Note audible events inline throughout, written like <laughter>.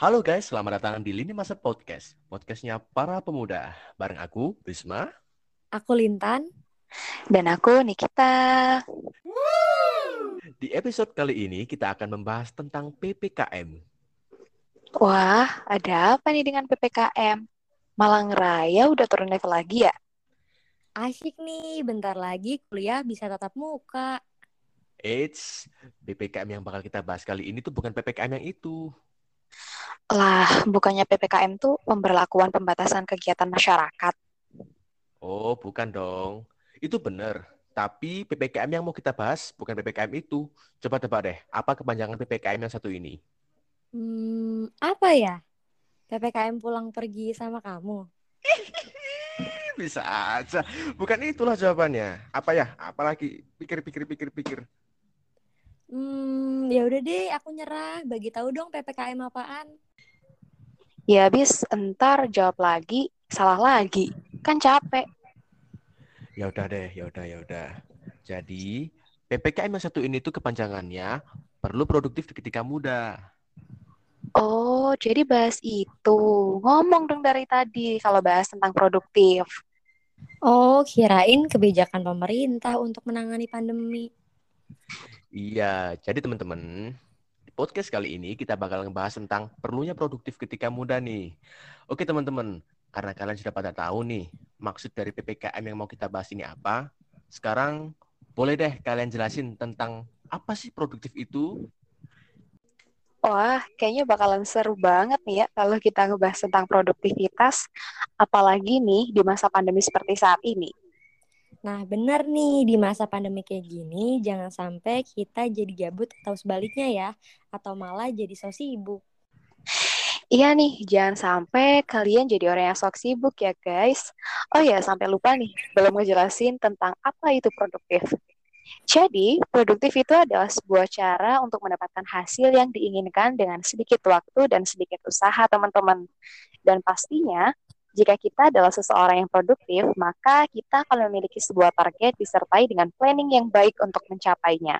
Halo guys, selamat datang di Lini Masa Podcast. Podcastnya para pemuda. Bareng aku, Risma. Aku Lintan. Dan aku Nikita. Di episode kali ini kita akan membahas tentang PPKM. Wah, ada apa nih dengan PPKM? Malang Raya udah turun level lagi ya? Asik nih, bentar lagi kuliah bisa tatap muka. Eits, PPKM yang bakal kita bahas kali ini tuh bukan PPKM yang itu. Lah, bukannya PPKM tuh pemberlakuan pembatasan kegiatan masyarakat. Oh, bukan dong. Itu benar. Tapi PPKM yang mau kita bahas bukan PPKM itu. Coba tebak deh, apa kepanjangan PPKM yang satu ini? Hmm, apa ya? PPKM pulang pergi sama kamu. <laughs> Bisa aja. Bukan itulah jawabannya. Apa ya? Apalagi pikir pikir pikir pikir. Hmm, ya udah deh, aku nyerah. Bagi tahu dong PPKM apaan? Ya habis entar jawab lagi, salah lagi. Kan capek. Ya udah deh, ya udah ya udah. Jadi, PPKM yang satu ini tuh kepanjangannya perlu produktif ketika muda. Oh, jadi bahas itu. Ngomong dong dari tadi kalau bahas tentang produktif. Oh, kirain kebijakan pemerintah untuk menangani pandemi. Iya, jadi teman-teman, podcast kali ini kita bakal ngebahas tentang perlunya produktif ketika muda nih. Oke teman-teman, karena kalian sudah pada tahu nih maksud dari PPKM yang mau kita bahas ini apa, sekarang boleh deh kalian jelasin tentang apa sih produktif itu? Wah, kayaknya bakalan seru banget nih ya kalau kita ngebahas tentang produktivitas, apalagi nih di masa pandemi seperti saat ini. Nah, benar nih, di masa pandemi kayak gini, jangan sampai kita jadi gabut atau sebaliknya ya, atau malah jadi so sibuk. Iya nih, jangan sampai kalian jadi orang yang sok sibuk ya guys. Oh ya, sampai lupa nih, belum ngejelasin tentang apa itu produktif. Jadi, produktif itu adalah sebuah cara untuk mendapatkan hasil yang diinginkan dengan sedikit waktu dan sedikit usaha, teman-teman. Dan pastinya, jika kita adalah seseorang yang produktif, maka kita akan memiliki sebuah target disertai dengan planning yang baik untuk mencapainya.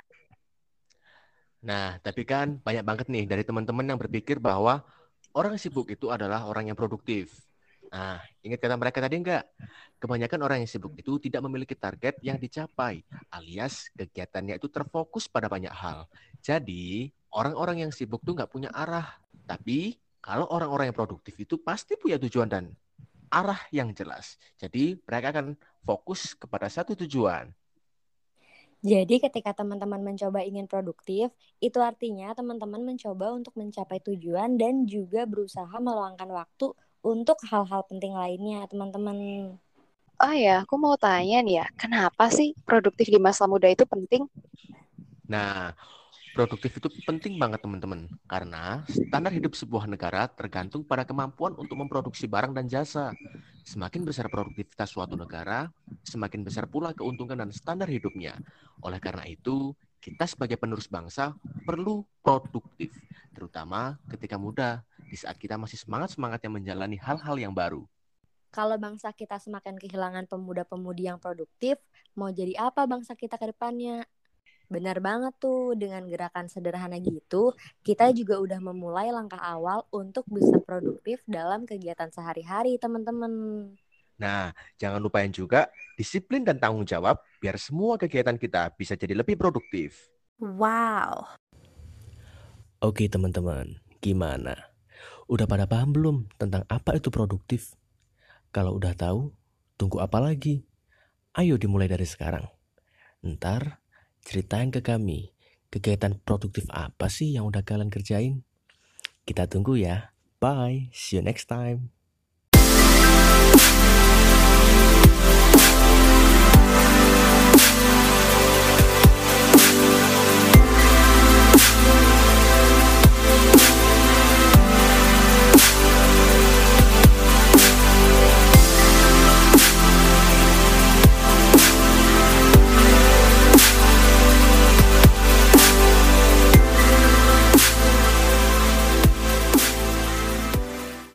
Nah, tapi kan banyak banget nih dari teman-teman yang berpikir bahwa orang sibuk itu adalah orang yang produktif. Nah, ingat kata mereka tadi enggak? Kebanyakan orang yang sibuk itu tidak memiliki target yang dicapai, alias kegiatannya itu terfokus pada banyak hal. Jadi, orang-orang yang sibuk tuh nggak punya arah. Tapi, kalau orang-orang yang produktif itu pasti punya tujuan dan arah yang jelas. Jadi, mereka akan fokus kepada satu tujuan. Jadi ketika teman-teman mencoba ingin produktif, itu artinya teman-teman mencoba untuk mencapai tujuan dan juga berusaha meluangkan waktu untuk hal-hal penting lainnya, teman-teman. Oh ya, aku mau tanya nih ya, kenapa sih produktif di masa muda itu penting? Nah, produktif itu penting banget teman-teman karena standar hidup sebuah negara tergantung pada kemampuan untuk memproduksi barang dan jasa. Semakin besar produktivitas suatu negara, semakin besar pula keuntungan dan standar hidupnya. Oleh karena itu, kita sebagai penerus bangsa perlu produktif, terutama ketika muda, di saat kita masih semangat-semangatnya menjalani hal-hal yang baru. Kalau bangsa kita semakin kehilangan pemuda-pemudi yang produktif, mau jadi apa bangsa kita ke depannya? Benar banget tuh, dengan gerakan sederhana gitu, kita juga udah memulai langkah awal untuk bisa produktif dalam kegiatan sehari-hari, teman-teman. Nah, jangan lupain juga disiplin dan tanggung jawab biar semua kegiatan kita bisa jadi lebih produktif. Wow. Oke teman-teman, gimana? Udah pada paham belum tentang apa itu produktif? Kalau udah tahu, tunggu apa lagi? Ayo dimulai dari sekarang. Ntar Ceritain ke kami, kegiatan produktif apa sih yang udah kalian kerjain? Kita tunggu ya. Bye, see you next time.